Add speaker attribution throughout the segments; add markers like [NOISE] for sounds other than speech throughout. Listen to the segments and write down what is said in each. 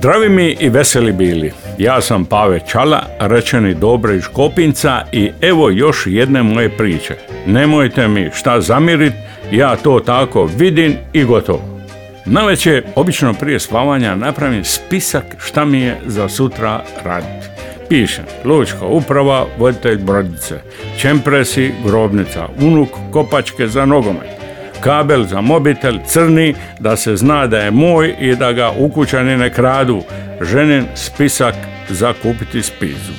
Speaker 1: Zdravi mi i veseli bili. Ja sam Pave Čala, rečeni Dobre iz Kopinca i evo još jedne moje priče. Nemojte mi šta zamirit, ja to tako vidim i gotovo. Naveće, obično prije spavanja napravim spisak šta mi je za sutra raditi. Pišem, lučka uprava, voditelj brodice, čempresi, grobnica, unuk, kopačke za nogomet, kabel za mobitel, crni, da se zna da je moj i da ga ukućani ne kradu, ženin spisak za kupiti spizu.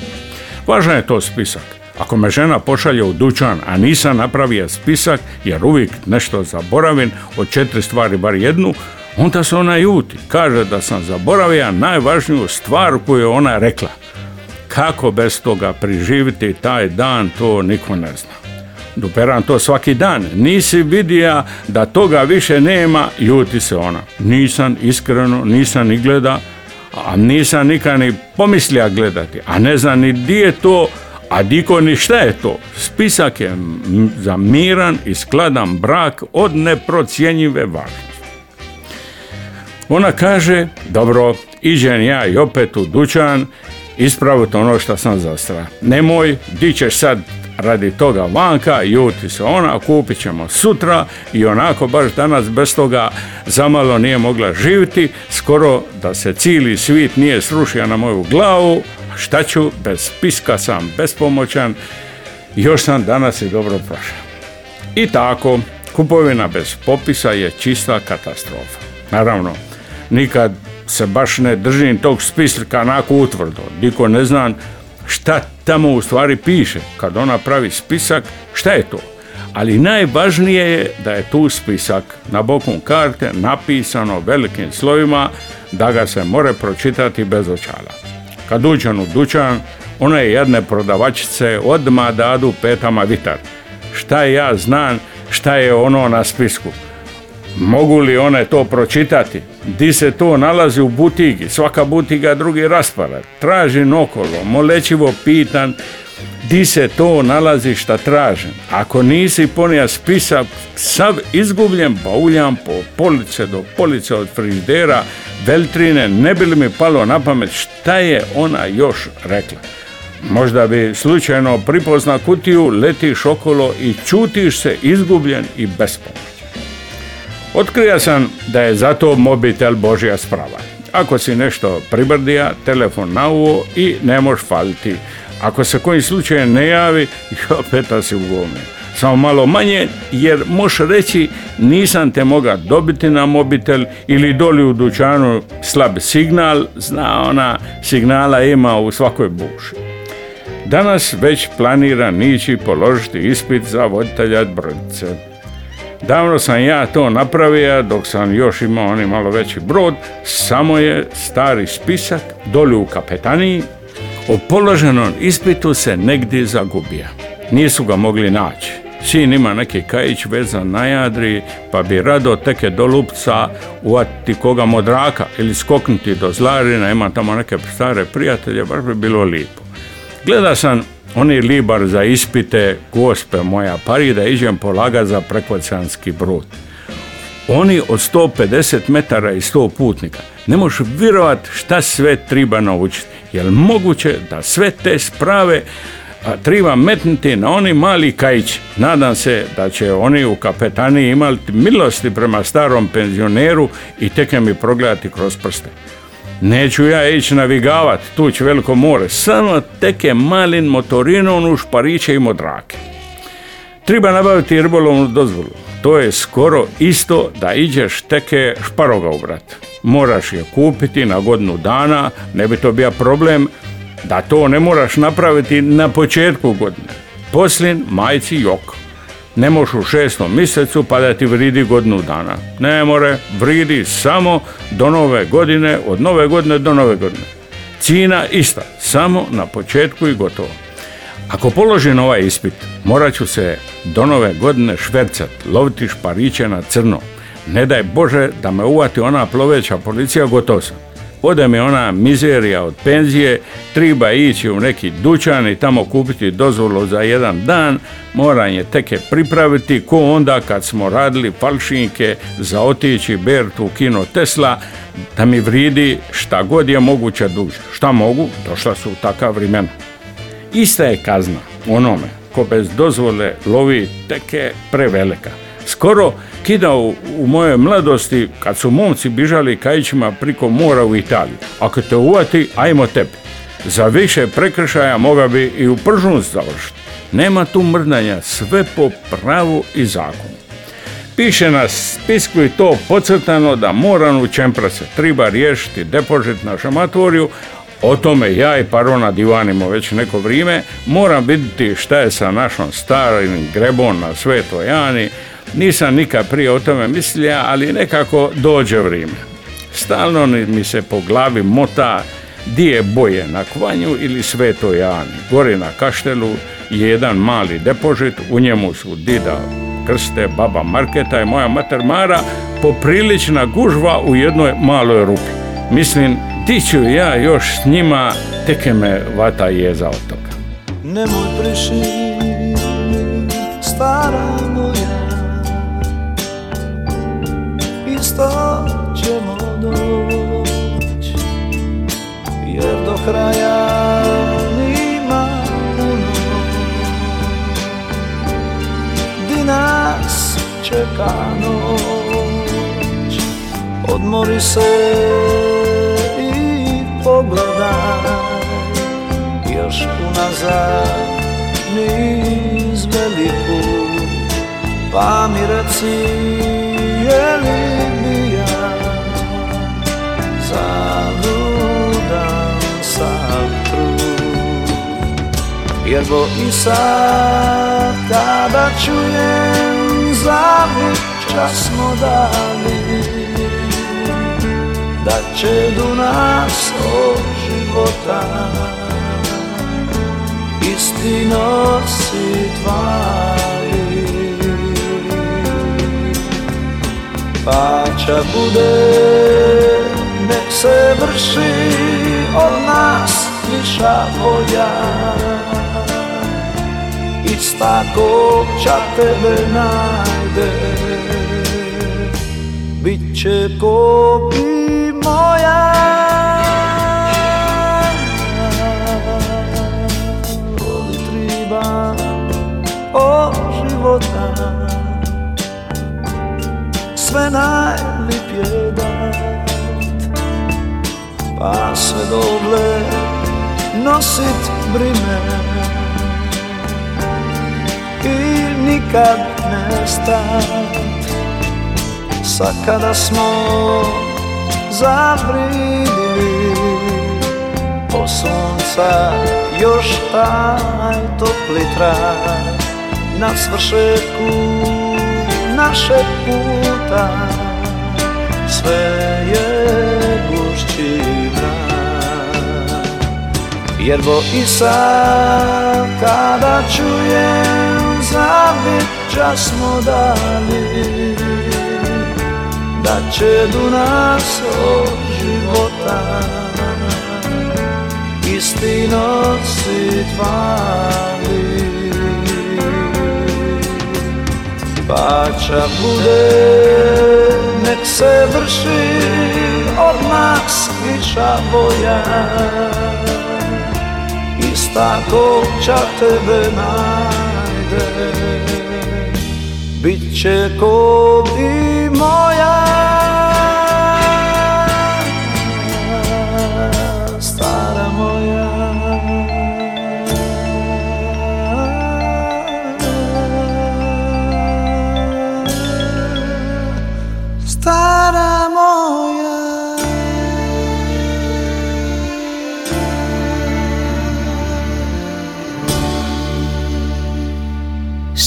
Speaker 1: Važan je to spisak. Ako me žena pošalje u dućan, a nisam napravio spisak, jer uvijek nešto zaboravim, od četiri stvari bar jednu, onda se ona juti. Kaže da sam zaboravio najvažniju stvar koju je ona rekla. Kako bez toga priživiti taj dan, to niko ne zna. Duperam to svaki dan. Nisi vidija da toga više nema, juti se ona. Nisam iskreno, nisam ni gleda, a nisam nikad ni pomislija gledati. A ne znam ni di je to, a diko ni šta je to. Spisak je za miran i skladan brak od neprocjenjive važnosti. Ona kaže, dobro, iđem ja i opet u dućan, ispraviti ono što sam zastra. Nemoj, di ćeš sad radi toga vanka, juti se ona, kupit ćemo sutra i onako baš danas bez toga zamalo nije mogla živjeti, skoro da se cijeli svit nije srušio na moju glavu, šta ću, bez spiska sam bespomoćan, još sam danas i dobro prošao. I tako, kupovina bez popisa je čista katastrofa. Naravno, nikad se baš ne držim tog spiska onako utvrdo. Diko ne znam šta tamo u stvari piše. Kad ona pravi spisak, šta je to? Ali najvažnije je da je tu spisak na boku karte napisano velikim slovima da ga se more pročitati bez očala. Kad uđem u dućan, one jedne prodavačice odmah dadu petama vitar. Šta ja znam šta je ono na spisku? Mogu li one to pročitati? Di se to nalazi u butigi? Svaka butiga drugi raspored. Tražim okolo, molečivo pitan di se to nalazi šta tražim. Ako nisi ponija spisak, sav izgubljen, bauljam po police do police od frižidera, veltrine, ne bi li mi palo na pamet šta je ona još rekla. Možda bi slučajno pripozna kutiju, letiš okolo i čutiš se izgubljen i bespomoćan. Otkrija sam da je zato mobitel Božja sprava. Ako si nešto pribrdija, telefon na uvo i ne možeš faliti. Ako se koji slučaj ne javi, [LAUGHS] opet si u gome. Samo malo manje, jer možeš reći nisam te moga dobiti na mobitel ili doli u dućanu slab signal, zna ona, signala ima u svakoj buši. Danas već planiram ići položiti ispit za voditelja brodice. Davno sam ja to napravio dok sam još imao onaj malo veći brod, samo je stari spisak doli u kapetaniji, o položenom ispitu se negdje zagubio. Nisu ga mogli naći. Sin ima neki kajić vezan na jadri, pa bi rado teke do lupca uvati koga modraka ili skoknuti do zlarina, ima tamo neke stare prijatelje, baš bi bilo lipo. Gleda sam oni libar za ispite, gospe moja, pari da iđem polagat za prekvacanski brod. Oni od 150 metara i 100 putnika. Ne možeš vjerovat šta sve treba naučiti. Jel moguće da sve te sprave a, treba metnuti na oni mali kajić. Nadam se da će oni u kapetaniji imati milosti prema starom penzioneru i teke mi progledati kroz prste. Neću ja ići navigavat, tu će veliko more, samo teke malin motorinom u špariće i modrake. Treba nabaviti ribolovnu dozvolu. To je skoro isto da iđeš teke šparoga ubrat. Moraš je kupiti na godinu dana, ne bi to bio problem da to ne moraš napraviti na početku godine. Poslin majci jok ne možeš u šestom mjesecu pa da ti vridi godinu dana. Ne more, vridi samo do nove godine, od nove godine do nove godine. Cijena ista, samo na početku i gotovo.
Speaker 2: Ako položim ovaj ispit, morat ću se do nove godine švercat, loviti špariće na crno. Ne daj Bože da me uvati ona ploveća policija, gotov sam. Ode mi ona mizerija od penzije, treba ići u neki dućan i tamo kupiti dozvolu za jedan dan, moram je teke pripraviti, ko onda kad smo radili falšinke za otići Bertu u kino Tesla, da mi vridi šta god je moguće duže. Šta mogu? Došla su u takav vremena. Ista je kazna onome ko bez dozvole lovi teke prevelika. Skoro kida u, mojoj mladosti kad su momci bižali kajićima priko mora u Italiju. Ako te uvati, ajmo tebi. Za više prekršaja moga bi i u pržnu završiti. Nema tu mrdanja, sve po pravu i zakonu. Piše na spisku i to podcrtano da moram u Čemprace treba riješiti depozit na šamatoriju, o tome ja i Parona divanimo već neko vrijeme, moram vidjeti šta je sa našom starim grebom na Svetoj Jani, nisam nikad prije o tome mislio, ali nekako dođe vrijeme. Stalno mi se po glavi mota di je boje na Kvanju ili Svetoj Jani. Gori na Kaštelu je jedan mali depozit, u njemu su dida Krste, baba Marketa i moja mater Mara, poprilična gužva u jednoj maloj rupi. Mislim, ti ću ja još s njima, teke me vata jeza od toga.
Speaker 1: Nemoj stara Isto ćemo doć Jer do kraja nima puno. Di nas čeka noć Odmori se i pogledaj Još unazad niz veliku Pa mi reci je li Zaludan sav trud. Jer bo i sad kada čujem zavit čas dali. Da će do nas od života isti nosi tvari. Pa će bude nek se vrši od nas viša volja Ista ko ča tebe najde Bit će ko bi moja Voli triba od života Sve najlipje Pa sve doble nosit brime I nikad ne stat. Sad kada smo zavridili Po sunca još taj topli trag. Na svršetku našeg puta. Sve je gušći Jer bo i sad kada čujem zavit čas smo dali da će do nas od života isti nosi tvali pa će bude nek se vrši od nas viša boja ista ko će tebe najde. Bit ko i moja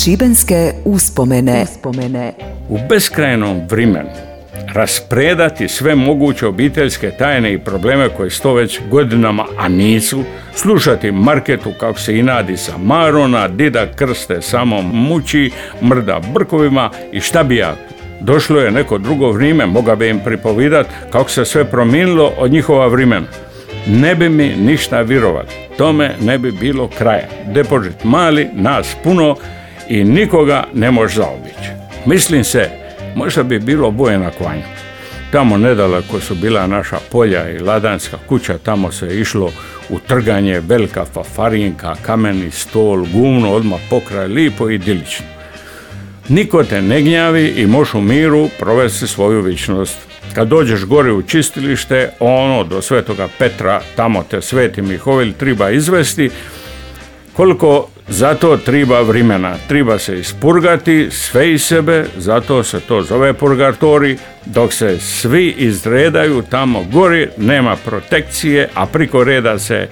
Speaker 3: Šibenske uspomene. uspomene.
Speaker 2: U beskrajnom vremenu raspredati sve moguće obiteljske tajne i probleme koje sto već godinama, a nisu,
Speaker 1: slušati marketu kako se inadi sa Marona, dida krste samo muči, mrda brkovima i šta bi ja Došlo je neko drugo vrijeme, moga bi im pripovidat kako se sve promijenilo od njihova vremena. Ne bi mi ništa vjerovali. Tome ne bi bilo kraja. Depozit mali, nas puno i nikoga ne može zaobići. Mislim se, možda bi bilo boje na kvanju. Tamo nedaleko su bila naša polja i ladanska kuća, tamo se išlo u trganje, velika fafarinka, kameni stol, gumno, odmah pokraj, lipo i dilično. Niko te ne gnjavi i možeš u miru provesti svoju vičnost. Kad dođeš gore u čistilište, ono do svetoga Petra, tamo te sveti Mihovil treba izvesti, koliko zato treba vremena. Treba se ispurgati sve iz sebe, zato se to zove purgatori, dok se svi izredaju tamo gori, nema protekcije, a priko reda se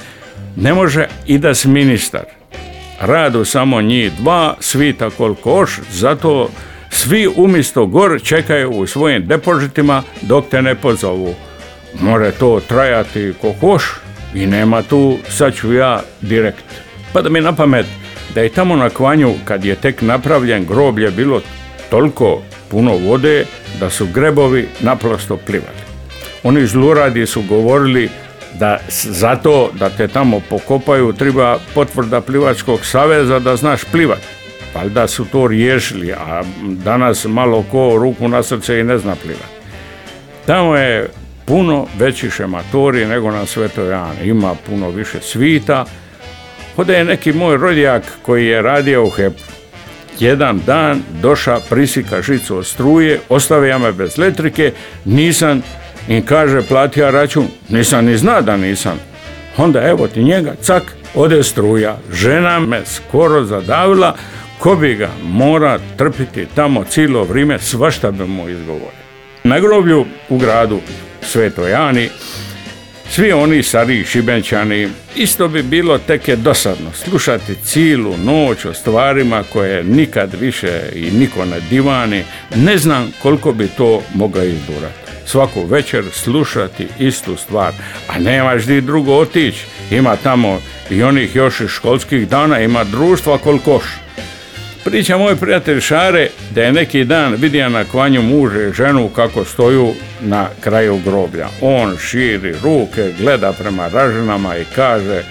Speaker 1: ne može i da si ministar radu samo njih dva, svita koliko zato svi umjesto gor čekaju u svojim depozitima dok te ne pozovu. More to trajati ko hoš i nema tu, sad ću ja direkt. Pa da mi na pamet da je tamo na kvanju kad je tek napravljen groblje bilo toliko puno vode da su grebovi naprosto plivali. Oni zluradi su govorili da zato da te tamo pokopaju treba potvrda plivačkog saveza da znaš plivati. Da su to riješili, a danas malo ko ruku na srce i ne zna plivati. Tamo je puno veći šematori nego na Svetoj Jani. Ima puno više svita. Hode je neki moj rodijak koji je radio u HEP. Jedan dan doša prisika žicu od struje, ostavio me bez letrike, nisam i kaže platija račun, nisam ni zna da nisam. Onda evo ti njega, cak, ode struja. Žena me skoro zadavila, ko bi ga mora trpiti tamo cijelo vrijeme, svašta bi mu izgovorio. Na groblju u gradu Svetojani svi oni stariji šibenčani, isto bi bilo teke dosadno slušati cijelu noć o stvarima koje nikad više i niko ne divani, ne znam koliko bi to mogao izdurati svaku večer slušati istu stvar, a nemaš di drugo otići. Ima tamo i onih još školskih dana, ima društva kolkoš. Priča moj prijatelj Šare da je neki dan vidio na kvanju muže i ženu kako stoju na kraju groblja. On širi ruke, gleda prema ražinama i kaže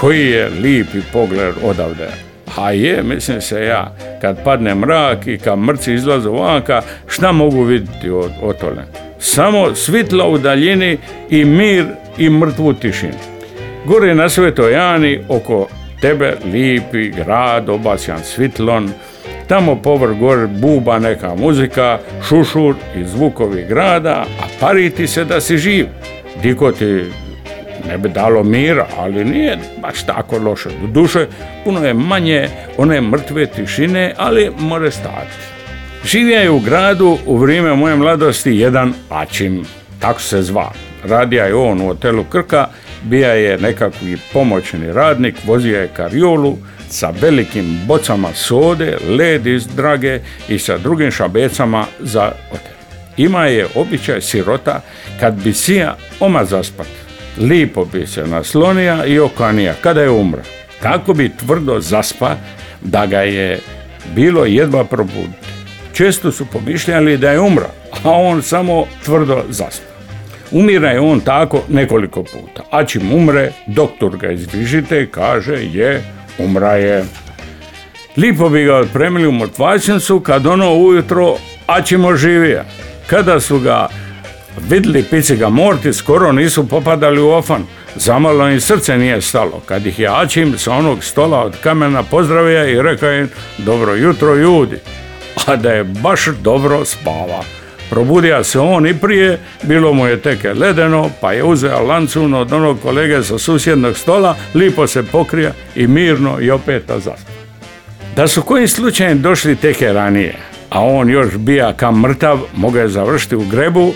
Speaker 1: koji je lipi pogled odavde. A je, mislim se ja, kad padne mrak i kad mrci izlaze vanka, šta mogu vidjeti od, od tole? samo svitla u daljini i mir i mrtvu tišinu. Gore na Svetojani oko tebe lipi grad obasjan svitlon, tamo povr gor buba neka muzika, šušur i zvukovi grada, a pariti se da si živ. Diko ti ne bi dalo mira, ali nije baš tako loše. Do duše, puno je manje one mrtve tišine, ali more stati. Živio je u gradu u vrijeme moje mladosti jedan Ačim, tako se zva. Radija je on u hotelu Krka, bija je nekakvi pomoćni radnik, vozio je kariolu sa velikim bocama sode, led iz drage i sa drugim šabecama za hotel. Ima je običaj sirota kad bi sija oma zaspat. Lipo bi se naslonija i okanija kada je umra. Kako bi tvrdo zaspa da ga je bilo jedva probuditi. Često su pomišljali da je umra, a on samo tvrdo zaspa. Umira je on tako nekoliko puta. A čim umre, doktor ga izvižite i kaže je, umra je. Lipo bi ga otpremili u mrtvačnicu kad ono ujutro, a ćemo živije. Kada su ga vidli pici ga morti, skoro nisu popadali u ofan. Zamalo im srce nije stalo. Kad ih je Ačim sa onog stola od kamena pozdravio i rekao im dobro jutro ljudi a da je baš dobro spava. Probudio se on i prije, bilo mu je teke ledeno, pa je uzeo lancun od onog kolege sa susjednog stola, lipo se pokrija i mirno i opet zaspa. Da su kojim slučajem došli teke ranije, a on još bija kam mrtav, mogu je završiti u grebu,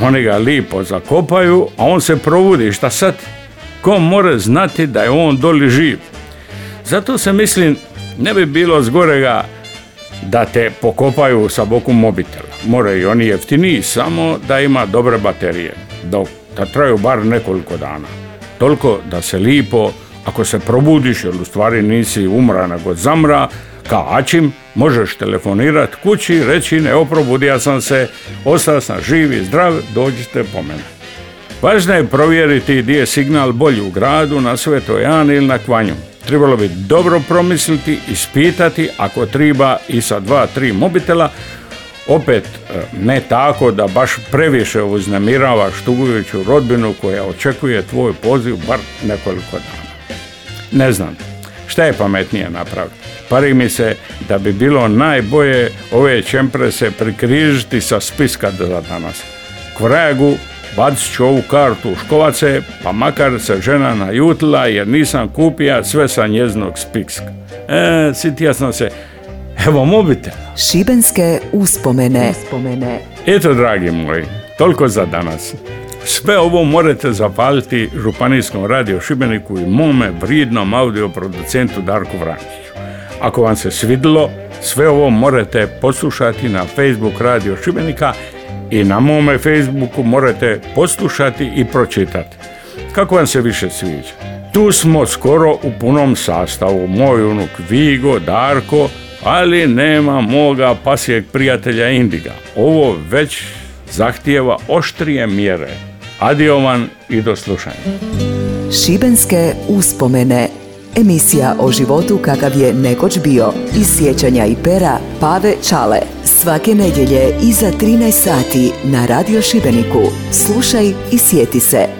Speaker 1: oni ga lipo zakopaju, a on se provudi, šta sad? Ko mora znati da je on doli živ? Zato se mislim, ne bi bilo zgorega da te pokopaju sa boku mobitela. Moraju oni jeftiniji, samo da ima dobre baterije. Dok da traju bar nekoliko dana. Toliko da se lipo Ako se probudiš ili u stvari nisi umra nego zamra, ka Ačim, možeš telefonirati kući reći ne oprobudio sam se, ostao sam živ i zdrav, dođite po mene. Važno je provjeriti gdje je signal bolji u gradu, na Svetoj Ani ili na Kvanju. Trebalo bi dobro promisliti, ispitati ako treba i sa dva, tri mobitela, opet e, ne tako da baš previše uznemiravaš tugujuću rodbinu koja očekuje tvoj poziv bar nekoliko dana. Ne znam, šta je pametnije napraviti? Pari mi se da bi bilo najbolje ove čemprese prikrižiti sa spiska za danas. Kvragu bacit ću ovu kartu u škovace, pa makar se žena najutila jer nisam kupija sve sa njeznog spiska. E, sitija sam se, evo mobitel.
Speaker 3: Šibenske uspomene. uspomene.
Speaker 1: Eto, dragi moji, toliko za danas. Sve ovo morate zapaliti Županijskom radio Šibeniku i mome vridnom audioproducentu Darku Vrančiću. Ako vam se svidilo, sve ovo morate poslušati na Facebook radio Šibenika i na mome Facebooku morate poslušati i pročitati. Kako vam se više sviđa? Tu smo skoro u punom sastavu. Moj unuk Vigo, Darko, ali nema moga pasijeg prijatelja Indiga. Ovo već zahtijeva oštrije mjere. Adiovan i do slušanja.
Speaker 3: Šibenske uspomene Emisija o životu kakav je nekoć bio. Iz sjećanja i pera Pave Čale. Svake nedjelje iza 13 sati na Radio Šibeniku. Slušaj i sjeti se.